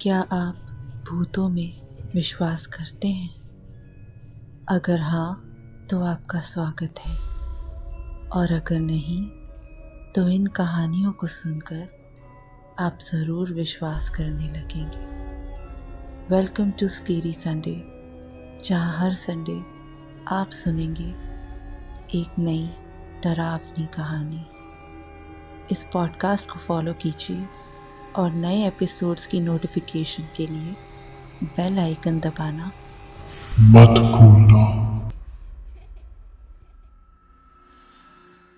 क्या आप भूतों में विश्वास करते हैं? अगर हाँ तो आपका स्वागत है। और अगर नहीं तो इन कहानियों को सुनकर आप ज़रूर विश्वास करने लगेंगे। वेलकम टू स्केरी संडे जहाँ हर संडे आप सुनेंगे एक नई डरावनी कहानी। इस पॉडकास्ट को फॉलो कीजिए और नए एपिसोड्स की नोटिफिकेशन के लिए बेल आइकन दबाना Matkuno.